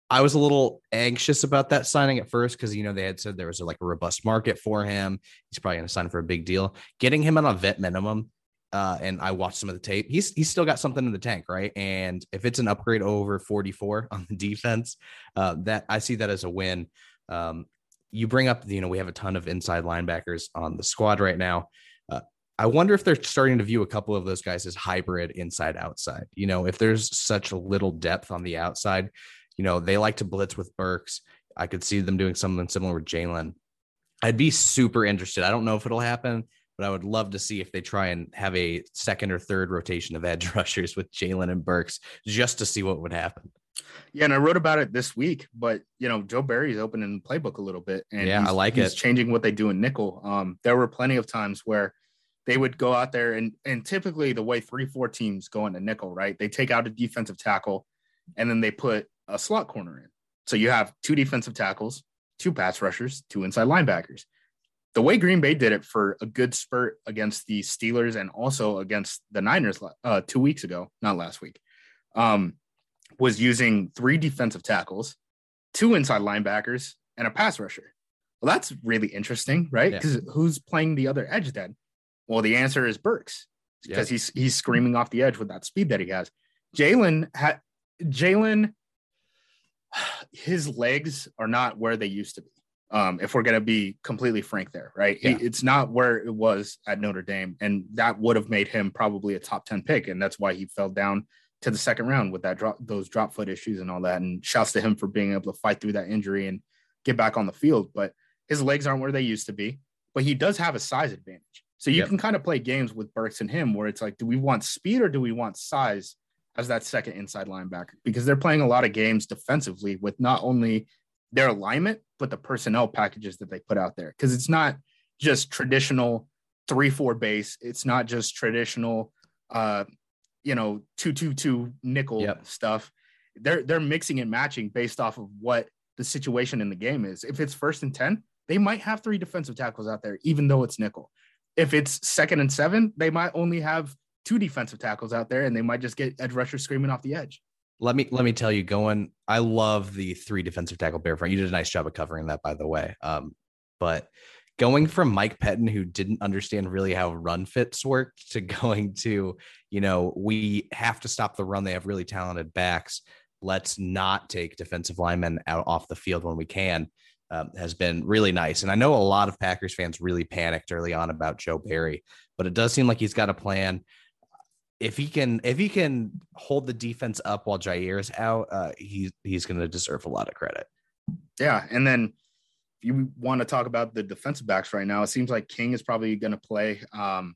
i was a little anxious about that signing at first because you know they had said there was a, like a robust market for him. He's probably going to sign for a big deal. Getting him on a vet minimum uh, and I watched some of the tape. He's he's still got something in the tank, right? And if it's an upgrade over 44 on the defense, uh, that I see that as a win. Um, you bring up, you know, we have a ton of inside linebackers on the squad right now. Uh, I wonder if they're starting to view a couple of those guys as hybrid inside outside. You know, if there's such a little depth on the outside, you know, they like to blitz with Burks. I could see them doing something similar with Jaylon. I'd be super interested. I don't know if it'll happen, but I would love to see if they try and have a second or third rotation of edge rushers with Jaylon and Burks just to see what would happen. Yeah, and I wrote about it this week, but you know, Joe Barry's opening the playbook a little bit, and Yeah, I like he's it. changing what they do in nickel. Um, there were plenty of times where they would go out there and and typically the way three four teams go into nickel, right? They take out a defensive tackle, and then they put a slot corner in. So you have two defensive tackles, two pass rushers, two inside linebackers. The way Green Bay did it for a good spurt against the Steelers and also against the Niners uh, two weeks ago, not last week, um, was using three defensive tackles, two inside linebackers, and a pass rusher. Well, that's really interesting, right? Because yeah. who's playing the other edge then? Well, the answer is Burks because yeah. he's he's screaming off the edge with that speed that he has. Jaylon had Jaylon, his legs are not where they used to be. Um, if we're gonna be completely frank there, right? Yeah. He, it's not where it was at Notre Dame, and that would have made him probably a top 10 pick, and that's why he fell down to the second round with that drop those drop foot issues and all that. And shouts to him for being able to fight through that injury and get back on the field. But his legs aren't where they used to be, but he does have a size advantage. So you yep. can kind of play games with Burks and him where it's like, do we want speed or do we want size as that second inside linebacker? Because they're playing a lot of games defensively with not only their alignment, but the personnel packages that they put out there. Because it's not just traditional three four base. It's not just traditional, uh, you know, two two two nickel yep. stuff. They're they're mixing and matching based off of what the situation in the game is. If it's first and ten, they might have three defensive tackles out there, even though it's nickel if it's second and seven, they might only have two defensive tackles out there and they might just get edge rushers screaming off the edge. Let me let me tell you, going. I love the three defensive tackle bear front. You did a nice job of covering that, by the way. Um, but going from Mike Pettine, who didn't understand really how run fits worked, to going to, you know, we have to stop the run. They have really talented backs. Let's not take defensive linemen out off the field when we can um, has been really nice. And I know a lot of Packers fans really panicked early on about Joe Barry, but it does seem like he's got a plan. If he can, if he can hold the defense up while Jaire is out, uh, he's he's going to deserve a lot of credit. Yeah, and then if you want to talk about the defensive backs right now. It seems like King is probably going to play. Um,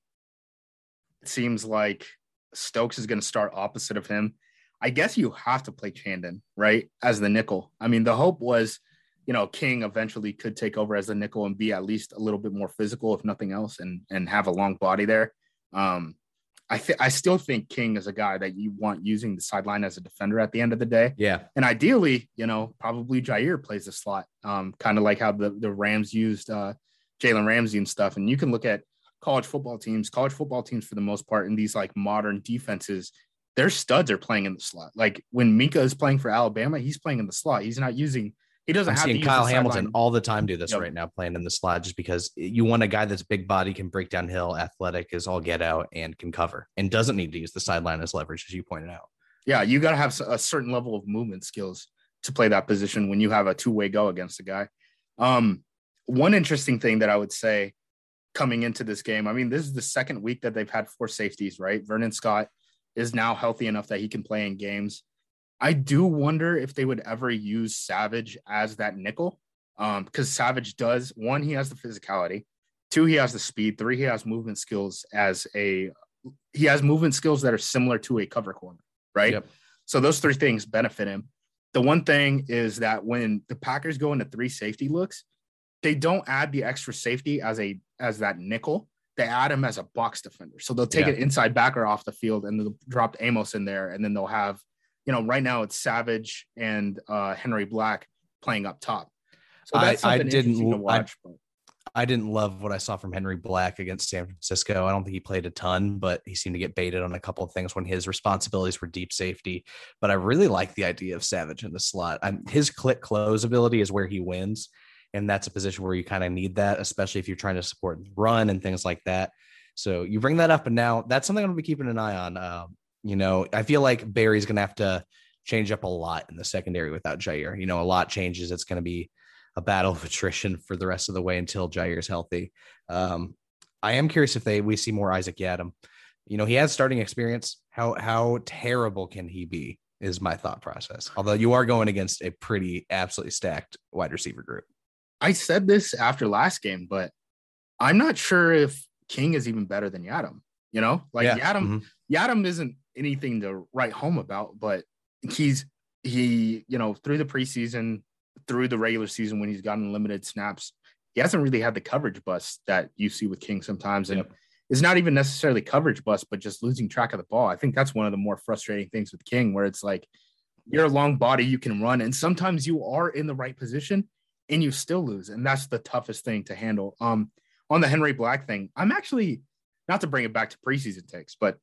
it seems like Stokes is going to start opposite of him. I guess you have to play Chandon, right, as the nickel. I mean, the hope was you know, King eventually could take over as a nickel and be at least a little bit more physical, if nothing else, and and have a long body there. Um, I th- I still think King is a guy that you want using the sideline as a defender at the end of the day. Yeah, and ideally, you know, probably Jaire plays the slot, um, kind of like how the the Rams used uh, Jalen Ramsey and stuff. And you can look at college football teams, college football teams for the most part in these like modern defenses. Their studs are playing in the slot. Like when Minkah is playing for Alabama, he's playing in the slot. He's not using he doesn't I'm have seeing Kyle Hamilton all the time do this yep. right now, playing in the slot, just because you want a guy that's big body, can break downhill, athletic, is all get out, and can cover, and doesn't need to use the sideline as leverage, as you pointed out. Yeah, you got to have a certain level of movement skills to play that position when you have a two way go against a guy. Um, one interesting thing that I would say coming into this game, I mean, this is the second week that they've had four safeties, right? Vernon Scott is now healthy enough that he can play in games. I do wonder if they would ever use Savage as that nickel. Um, because Savage does one, he has the physicality, two, he has the speed, three, he has movement skills as a he has movement skills that are similar to a cover corner, right? Yep. So those three things benefit him. The one thing is that when the Packers go into three safety looks, they don't add the extra safety as a as that nickel. They add him as a box defender. So they'll take yeah. an inside backer off the field and they'll drop Amos in there, and then they'll have you know, right now it's Savage and uh, Henry Black playing up top. So that's I, I didn't watch. I, I didn't love what I saw from Henry Black against San Francisco. I don't think he played a ton, but he seemed to get baited on a couple of things when his responsibilities were deep safety. But I really like the idea of Savage in the slot. I'm, his click close ability is where he wins. And that's a position where you kind of need that, especially if you're trying to support run and things like that. So you bring that up, and now that's something I'm going to be keeping an eye on. Um, you know, I feel like Barry's going to have to change up a lot in the secondary without Jaire. You know, a lot changes. It's going to be a battle of attrition for the rest of the way until Jaire's healthy. Um, I am curious if they we see more Isaac Yiadom. You know, he has starting experience. How how terrible can he be? Is my thought process. Although you are going against a pretty absolutely stacked wide receiver group. I said this after last game, but I'm not sure if King is even better than Yiadom. You know, like yeah. Yiadom, mm-hmm. Yiadom isn't anything to write home about, but he's he, you know, through the preseason, through the regular season when he's gotten limited snaps, he hasn't really had the coverage bust that you see with King sometimes. And yep. it's not even necessarily coverage bust, but just losing track of the ball. I think that's one of the more frustrating things with King, where it's like you're a long body, you can run, and sometimes you are in the right position and you still lose. And that's the toughest thing to handle. Um, on the Henry Black thing, I'm actually not to bring it back to preseason takes, but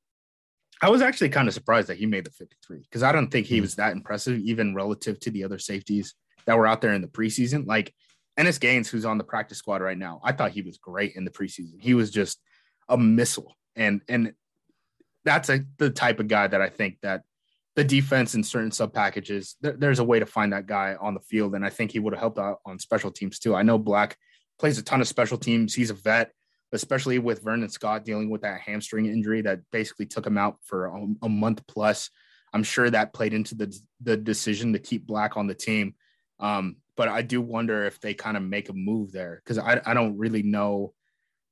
I was actually kind of surprised that he made the 53 because I don't think he hmm. was that impressive, even relative to the other safeties that were out there in the preseason. Like Innis Gaines, who's on the practice squad right now, I thought he was great in the preseason. He was just a missile, and and that's a, the type of guy that I think that the defense in certain sub packages, there, there's a way to find that guy on the field, and I think he would have helped out on special teams too. I know Black plays a ton of special teams. He's a vet especially with Vernon Scott dealing with that hamstring injury that basically took him out for a, a month plus. I'm sure that played into the the decision to keep Black on the team. Um, but I do wonder if they kind of make a move there because I, I don't really know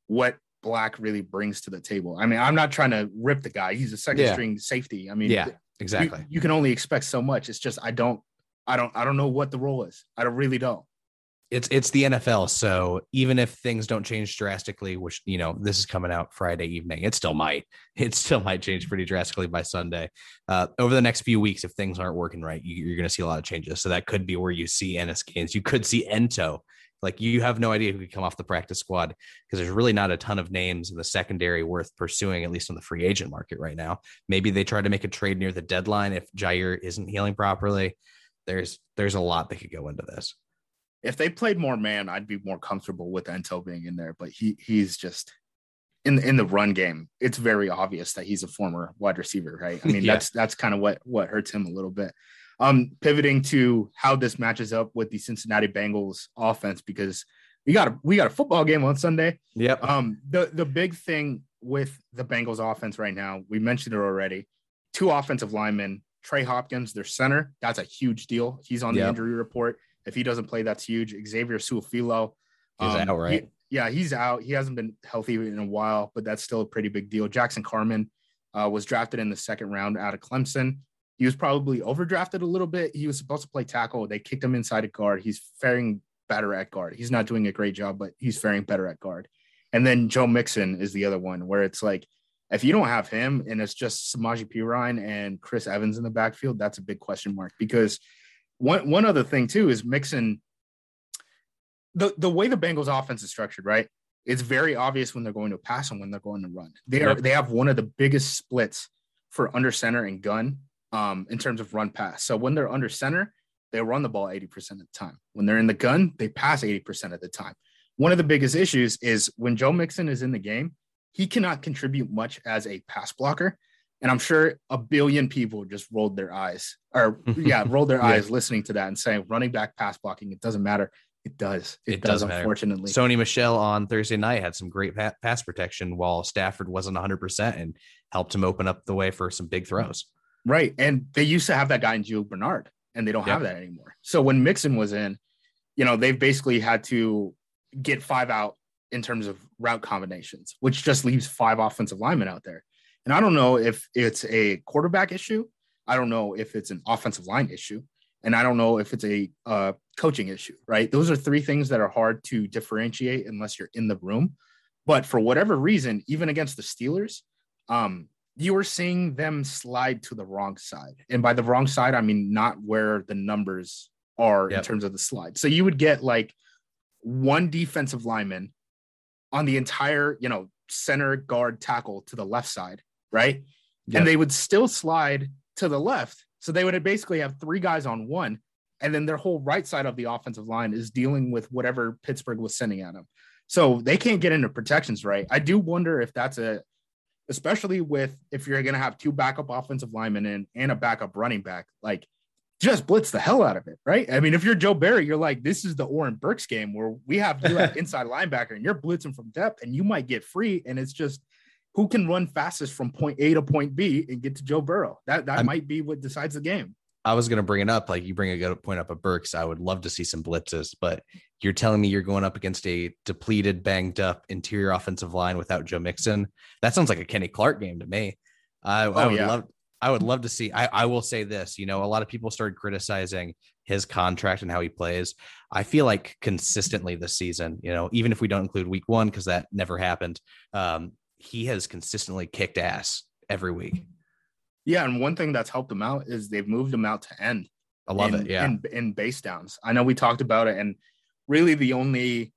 what Black really brings to the table. I mean, I'm not trying to rip the guy. He's a second yeah. string safety. I mean, yeah, exactly. You, you, can only expect so much. It's just I don't I don't I don't know what the role is. I don't really don't it's it's the NFL, so even if things don't change drastically, which you know this is coming out Friday evening, it still might it still might change pretty drastically by Sunday. Uh, over the next few weeks, if things aren't working right, you, are going to see a lot of changes. So that could be where you see Innis Gaines. You could see Ento. Like you have no idea who could come off the practice squad because there's really not a ton of names in the secondary worth pursuing, at least on the free agent market right now. Maybe they try to make a trade near the deadline if Jaire isn't healing properly. There's there's a lot that could go into this if they played more man, I'd be more comfortable with Ento being in there. But he he's just in in the run game. It's very obvious that he's a former wide receiver, right? I mean, yeah. that's that's kind of what what hurts him a little bit. Um, pivoting to how this matches up with the Cincinnati Bengals offense because we got a we got a football game on Sunday. Yep. Um, the the big thing with the Bengals offense right now, we mentioned it already. Two offensive linemen, Trey Hopkins, their center. That's a huge deal. He's on the yep. injury report. If he doesn't play, that's huge. Xavier Su'a-Filo. He's um, out, right? He, yeah, he's out. He hasn't been healthy in a while, but that's still a pretty big deal. Jackson Carman uh, was drafted in the second round out of Clemson. He was probably overdrafted a little bit. He was supposed to play tackle. They kicked him inside a guard. He's faring better at guard. He's not doing a great job, but he's faring better at guard. And then Joe Mixon is the other one where it's like, if you don't have him and it's just Samaje Perine and Chris Evans in the backfield, that's a big question mark because – one one other thing too is Mixon. The the way the Bengals offense is structured, right? It's very obvious when they're going to pass and when they're going to run. They are yep. they have one of the biggest splits for under center and gun um, in terms of run pass. So when they're under center, they run the ball 80% of the time. When they're in the gun, they pass 80% of the time. One of the biggest issues is when Joe Mixon is in the game, he cannot contribute much as a pass blocker and I'm sure a billion people just rolled their eyes or yeah, rolled their yeah. eyes listening to that and saying running back pass blocking, it doesn't matter. It does. It, it does, does unfortunately. Sony Michel on Thursday night had some great pa- pass protection while Stafford wasn't 100% and helped him open up the way for some big throws. Right. And they used to have that guy in Gio Bernard and they don't yep. have that anymore. So when Mixon was in, you know, they've basically had to get five out in terms of route combinations, which just leaves five offensive linemen out there. And I don't know if it's a quarterback issue. I don't know if it's an offensive line issue. And I don't know if it's a uh, coaching issue, right? Those are three things that are hard to differentiate unless you're in the room. But for whatever reason, even against the Steelers, um, you were seeing them slide to the wrong side. And by the wrong side, I mean not where the numbers are yep. in terms of the slide. So you would get like one defensive lineman on the entire, you know, center guard tackle to the left side right? Yep. And they would still slide to the left. So they would basically have three guys on one. And then their whole right side of the offensive line is dealing with whatever Pittsburgh was sending at them. So they can't get into protections right. I do wonder if that's a, especially with if you're going to have two backup offensive linemen and, and a backup running back, like just blitz the hell out of it, right? I mean, if you're Joe Barry, you're like, this is the Oren Burks game where we have you have inside linebacker and you're blitzing from depth and you might get free. And it's just who can run fastest from point A to point B and get to Joe Burrow. That that I'm, might be what decides the game. I was going to bring it up. Like you bring a good point up of Burks. I would love to see some blitzes, but you're telling me you're going up against a depleted, banged up interior offensive line without Joe Mixon. That sounds like a Kenny Clark game to me. I, oh, I would yeah. love. I would love to see. I, I will say this. You know, a lot of people started criticizing his contract and how he plays. I feel like consistently this season, you know, even if we don't include week one because that never happened, um, he has consistently kicked ass every week. Yeah, and one thing that's helped him out is they've moved him out to end. I love in, it. Yeah, in, in base downs. I know we talked about it, and really the only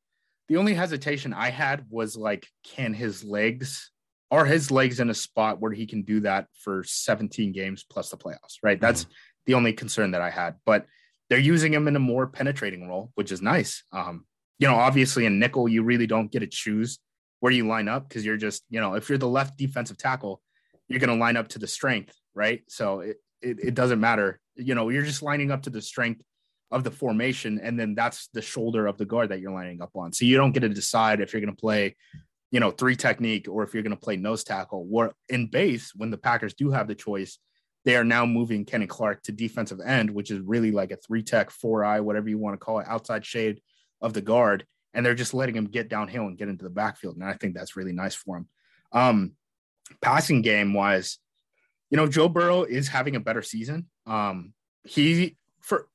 The only hesitation I had was like, can his legs are his legs in a spot where he can do that for 17 games plus the playoffs, right? Mm-hmm. That's the only concern that I had. But they're using him in a more penetrating role, which is nice. Um, you know, obviously in nickel, you really don't get to choose where you line up because you're just, you know, if you're the left defensive tackle, you're going to line up to the strength, right? So it, it, it doesn't matter. You know, you're just lining up to the strength of the formation, and then that's the shoulder of the guard that you're lining up on. So you don't get to decide if you're going to play, you know, three technique or if you're going to play nose tackle. Or in base, when the Packers do have the choice, they are now moving Kenny Clark to defensive end, which is really like a three tech, four eye, whatever you want to call it, outside shade of the guard. And they're just letting him get downhill and get into the backfield. And I think that's really nice for him. Um, passing game wise, you know, Joe Burrow is having a better season. Um, he for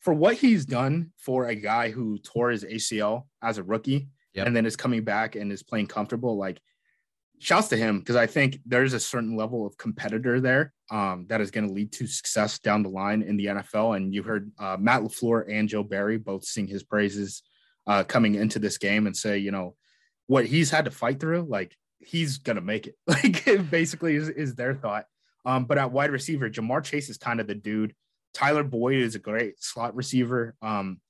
for what he's done for a guy who tore his ACL as a rookie yep. and then is coming back and is playing comfortable, like shouts to him because I think there's a certain level of competitor there um, that is going to lead to success down the line in the NFL. And you heard uh, Matt LaFleur and Joe Barry both sing his praises uh, coming into this game and say, you know, what he's had to fight through, like he's to make it. Like basically is, is their thought. Um, but at wide receiver, Ja'Marr Chase is kind of the dude. Tyler Boyd is a great slot receiver. Um,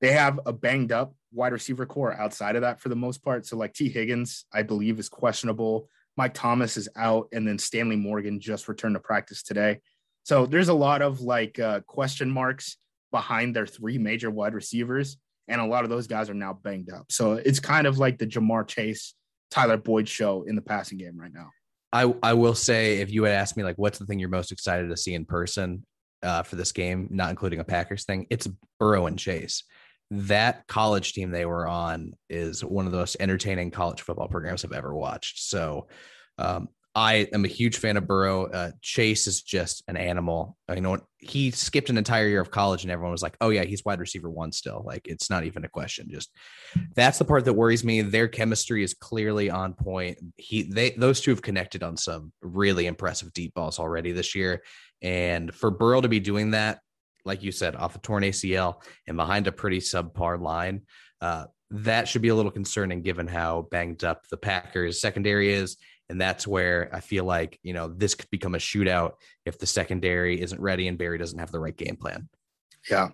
they have a banged up wide receiver core outside of that for the most part. So like Tee Higgins, I believe is questionable. Mike Thomas is out, and then Stanley Morgan just returned to practice today. So there's a lot of like uh, question marks behind their three major wide receivers, and a lot of those guys are now banged up. So it's kind of like the Ja'Marr Chase, Tyler Boyd show in the passing game right now. I I will say if you had asked me like what's the thing you're most excited to see in person uh, for this game, not including a Packers thing, it's Burrow and Chase that college team they were on is one of the most entertaining college football programs I've ever watched. So um, I am a huge fan of Burrow. Uh, Chase is just an animal. You know, he skipped an entire year of college, and everyone was like, "Oh yeah, he's wide receiver one still." Like it's not even a question. Just that's the part that worries me. Their chemistry is clearly on point. He, they, those two have connected on some really impressive deep balls already this year, and for Burrow to be doing that like you said, off a torn ACL and behind a pretty subpar line. Uh, that should be a little concerning given how banged up the Packers secondary is. And that's where I feel like, you know, this could become a shootout if the secondary isn't ready and Barry doesn't have the right game plan. Yeah.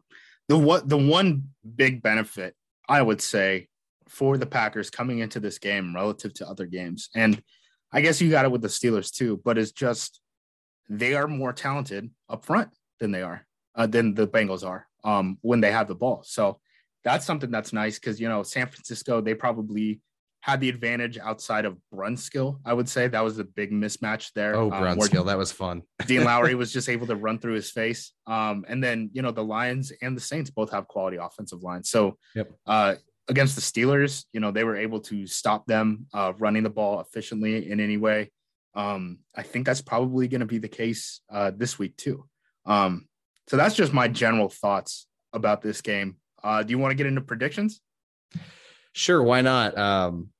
The what the one big benefit I would say for the Packers coming into this game relative to other games, and I guess you got it with the Steelers too, but it's just they are more talented up front than they are uh, than the Bengals are um, when they have the ball. So that's something that's nice because you know San Francisco they probably had the advantage outside of Brunskill. I would say that was the big mismatch there. Oh, um, Brunskill, that was fun. Dean Lowry was just able to run through his face. Um, and then you know the Lions and the Saints both have quality offensive lines. So yep. uh, against the Steelers, you know they were able to stop them uh, running the ball efficiently in any way. Um, I think that's probably going to be the case uh, this week too. Um, so that's just my general thoughts about this game. Uh, do you want to get into predictions? Sure, why not? Um,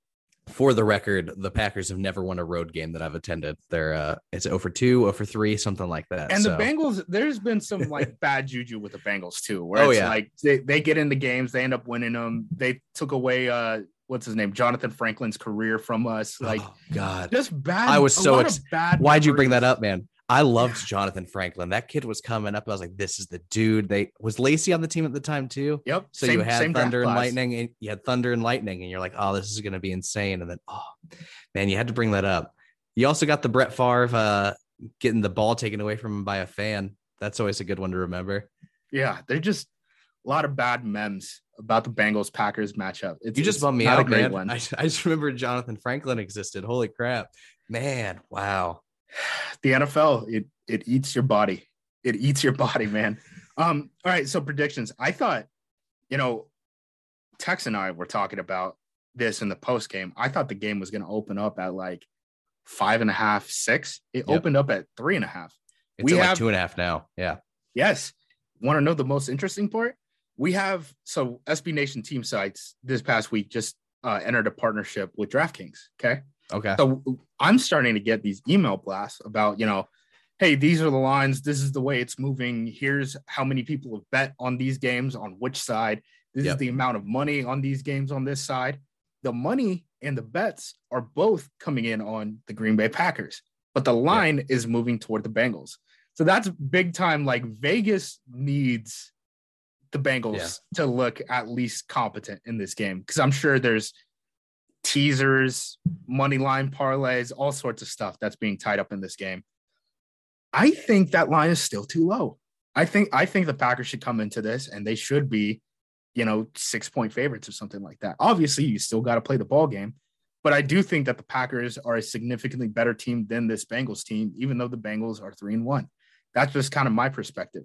for the record, the Packers have never won a road game that I've attended. They're uh it's over 2, over 3, something like that. And so. the Bengals, there's been some like bad juju with the Bengals too, where oh, it's yeah. like they, they get in the games, they end up winning them. They took away uh what's his name, Jonathan Franklin's career from us. Like oh, God, just bad. I was so ex- bad. Why'd you bring that up, man? I loved Jonathan Franklin. That kid was coming up. I was like, this is the dude. They was Lacy on the team at the time too. Yep. So same, you had Thunder and Lightning, and you had Thunder and Lightning, and you're like, oh, this is gonna be insane. And then, oh man, you had to bring that up. You also got the Brett Favre uh, getting the ball taken away from him by a fan. That's always a good one to remember. Yeah, they're just a lot of bad memes about the Bengals Packers matchup. It's, you just bummed me out, man. I, I just remember Jonathan Franklin existed. Holy crap, man! Wow the NFL, it it eats your body. It eats your body, man. Um, all right, so predictions. I thought, you know, Tex and I were talking about this in the post game. I thought the game was going to open up at like five and a half, six. It yep. opened up at three and a half. It's we have like two and a half now. Yeah. Yes. Want to know the most interesting part? We have so SB Nation team sites this past week just uh, entered a partnership with DraftKings. Okay. Okay. So I'm starting to get these email blasts about, you know, hey, these are the lines. This is the way it's moving. Here's how many people have bet on these games on which side. This Yep. is the amount of money on these games on this side. The money and the bets are both coming in on the Green Bay Packers, but the line is moving toward the Bengals. So that's big time. Like Vegas needs the Bengals Yeah. to look at least competent in this game because I'm sure there's teasers, money line parlays, all sorts of stuff that's being tied up in this game. I think that line is still too low. I think I think the Packers should come into this and they should be, you know, six point favorites or something like that. Obviously, you still got to play the ball game, but I do think that the Packers are a significantly better team than this Bengals team, even though the Bengals are three and one. That's just kind of my perspective.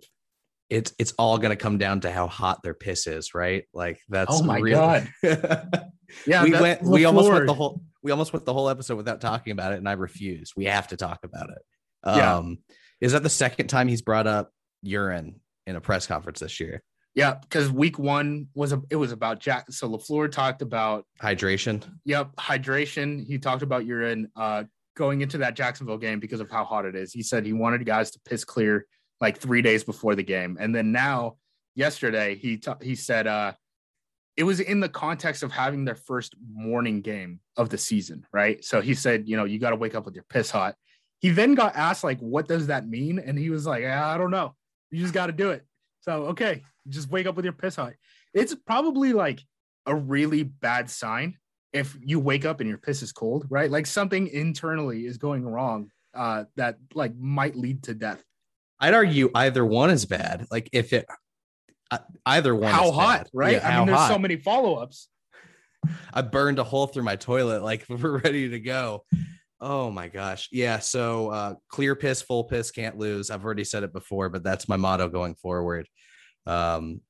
It's it's all gonna come down to how hot their piss is, right? Like that's Oh my really- God. Yeah, we went we almost went the whole we almost went the whole episode without talking about it, and I refuse. We have to talk about it. Yeah. Um, is that the second time he's brought up urine in a press conference this year? Yeah, because week one was a it was about Jack. So LaFleur talked about Hydration. Yep, hydration. He talked about urine uh, going into that Jacksonville game because of how hot it is. He said he wanted guys to piss clear like three days before the game, and then now yesterday he ta- he said uh, it was in the context of having their first morning game of the season, right? So he said, you know, you got to wake up with your piss hot. He then got asked like, what does that mean? And he was like, I don't know. You just got to do it. So okay, just wake up with your piss hot. It's probably like a really bad sign if you wake up and your piss is cold, right? Like something internally is going wrong uh, that like might lead to death. I'd argue either one is bad. Like if it uh, either one how hot, bad. right? Yeah, I mean, there's hot. so many follow ups. I burned a hole through my toilet. Like we're ready to go. Oh my gosh. Yeah. So uh, clear piss, full piss, can't lose. I've already said it before, but that's my motto going forward. Um,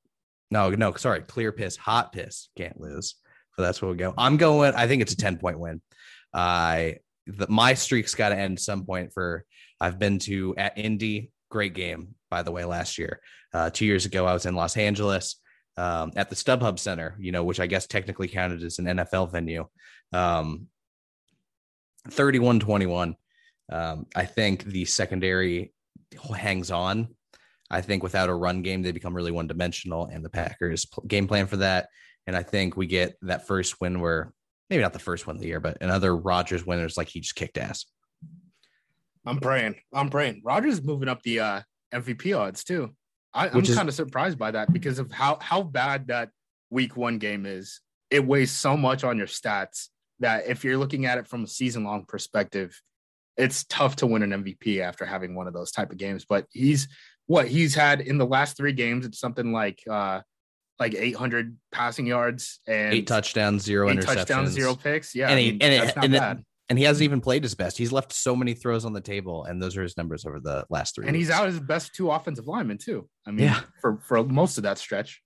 no, no, sorry. Clear piss, hot piss, can't lose. So that's where we go. I'm going. I think it's a 10 point win. I the, my streak's got to end some point for I've been to at Indy. Great game, by the way, last year. Uh, two years ago, I was in Los Angeles um, at the StubHub Center, you know, which I guess technically counted as an NFL venue. Um, 31 21. Um, I think the secondary hangs on. I think without a run game, they become really one dimensional, and the Packers game plan for that. And I think we get that first win where maybe not the first one of the year, but another Rodgers win. It's like he just kicked ass. I'm praying. I'm praying. Rodgers is moving up the uh, MVP odds too. I, I'm is- kind of surprised by that because of how how bad that week one game is. It weighs so much on your stats that if you're looking at it from a season long perspective, it's tough to win an MVP after having one of those type of games. But he's what he's had in the last three games. It's something like uh like 800 passing yards and Eight touchdowns, zero eight interceptions, touchdowns, zero picks. Yeah, And I mean, and it- that's not and bad. And he hasn't even played his best. He's left so many throws on the table, and those are his numbers over the last three. and he's out his best two offensive linemen too. I mean, Yeah. for for most of that stretch,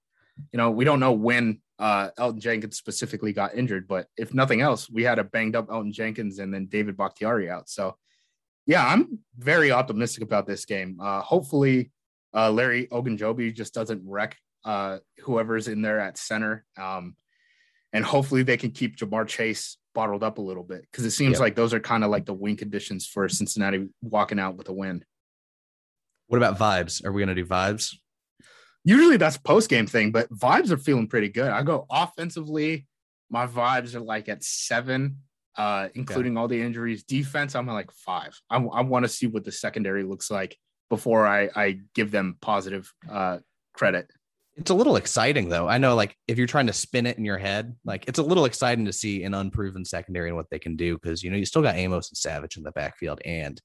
you know, we don't know when uh, Elgton Jenkins specifically got injured, but if nothing else, we had a banged up Elgton Jenkins and then David Bakhtiari out. So, yeah, I'm very optimistic about this game. Uh, hopefully, uh, Larry Ogunjobi just doesn't wreck uh, whoever's in there at center. Um, and hopefully they can keep Ja'Marr Chase bottled up a little bit because it seems Yep. like those are kind of like the win conditions for Cincinnati walking out with a win. What about vibes? Are we gonna do vibes? usually that's post game thing, but vibes are feeling pretty good. I go offensively, my vibes are like at seven, uh, including all the injuries. Defense, I'm like five. I, I want to see what the secondary looks like before I, I give them positive uh, credit. It's a little exciting though. I know, like, if you're trying to spin it in your head, like, it's a little exciting to see an unproven secondary and what they can do because you know you still got Amos and Savage in the backfield. And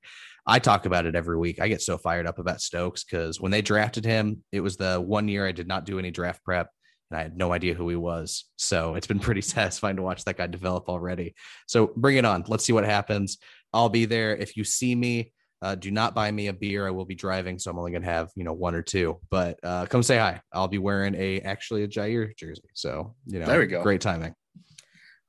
I talk about it every week. I get so fired up about Stokes because when they drafted him, it was the one year I did not do any draft prep and I had no idea who he was. So it's been pretty satisfying to watch that guy develop already. So bring it on. Let's see what happens. I'll be there. If you see me, uh, do not buy me a beer. I will be driving, so I'm only gonna have you know one or two. But uh, come say hi. I'll be wearing a actually a Jaire jersey. So you know, There we go. Great timing.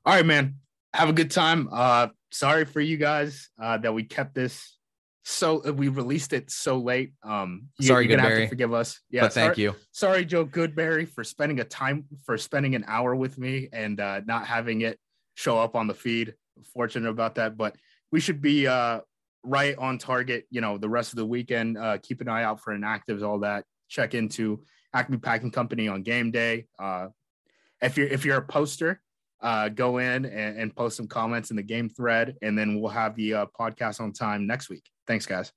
All right, man. Have a good time. Uh, sorry for you guys uh, that we kept this so uh, we released it so late. Um, you, Sorry, you're gonna have Goodberry. to forgive us. Yeah, but thank you. sorry joe goodberry for spending a time for spending an hour with me and uh, not having it show up on the feed fortunate about that but we should be uh, right on target you know the rest of the weekend uh, keep an eye out for inactives all that check into acme packing company on game day uh, if you're if you're a poster, uh, go in and, and, post some comments in the game thread, and then we'll have the uh, podcast on time next week. Thanks, guys.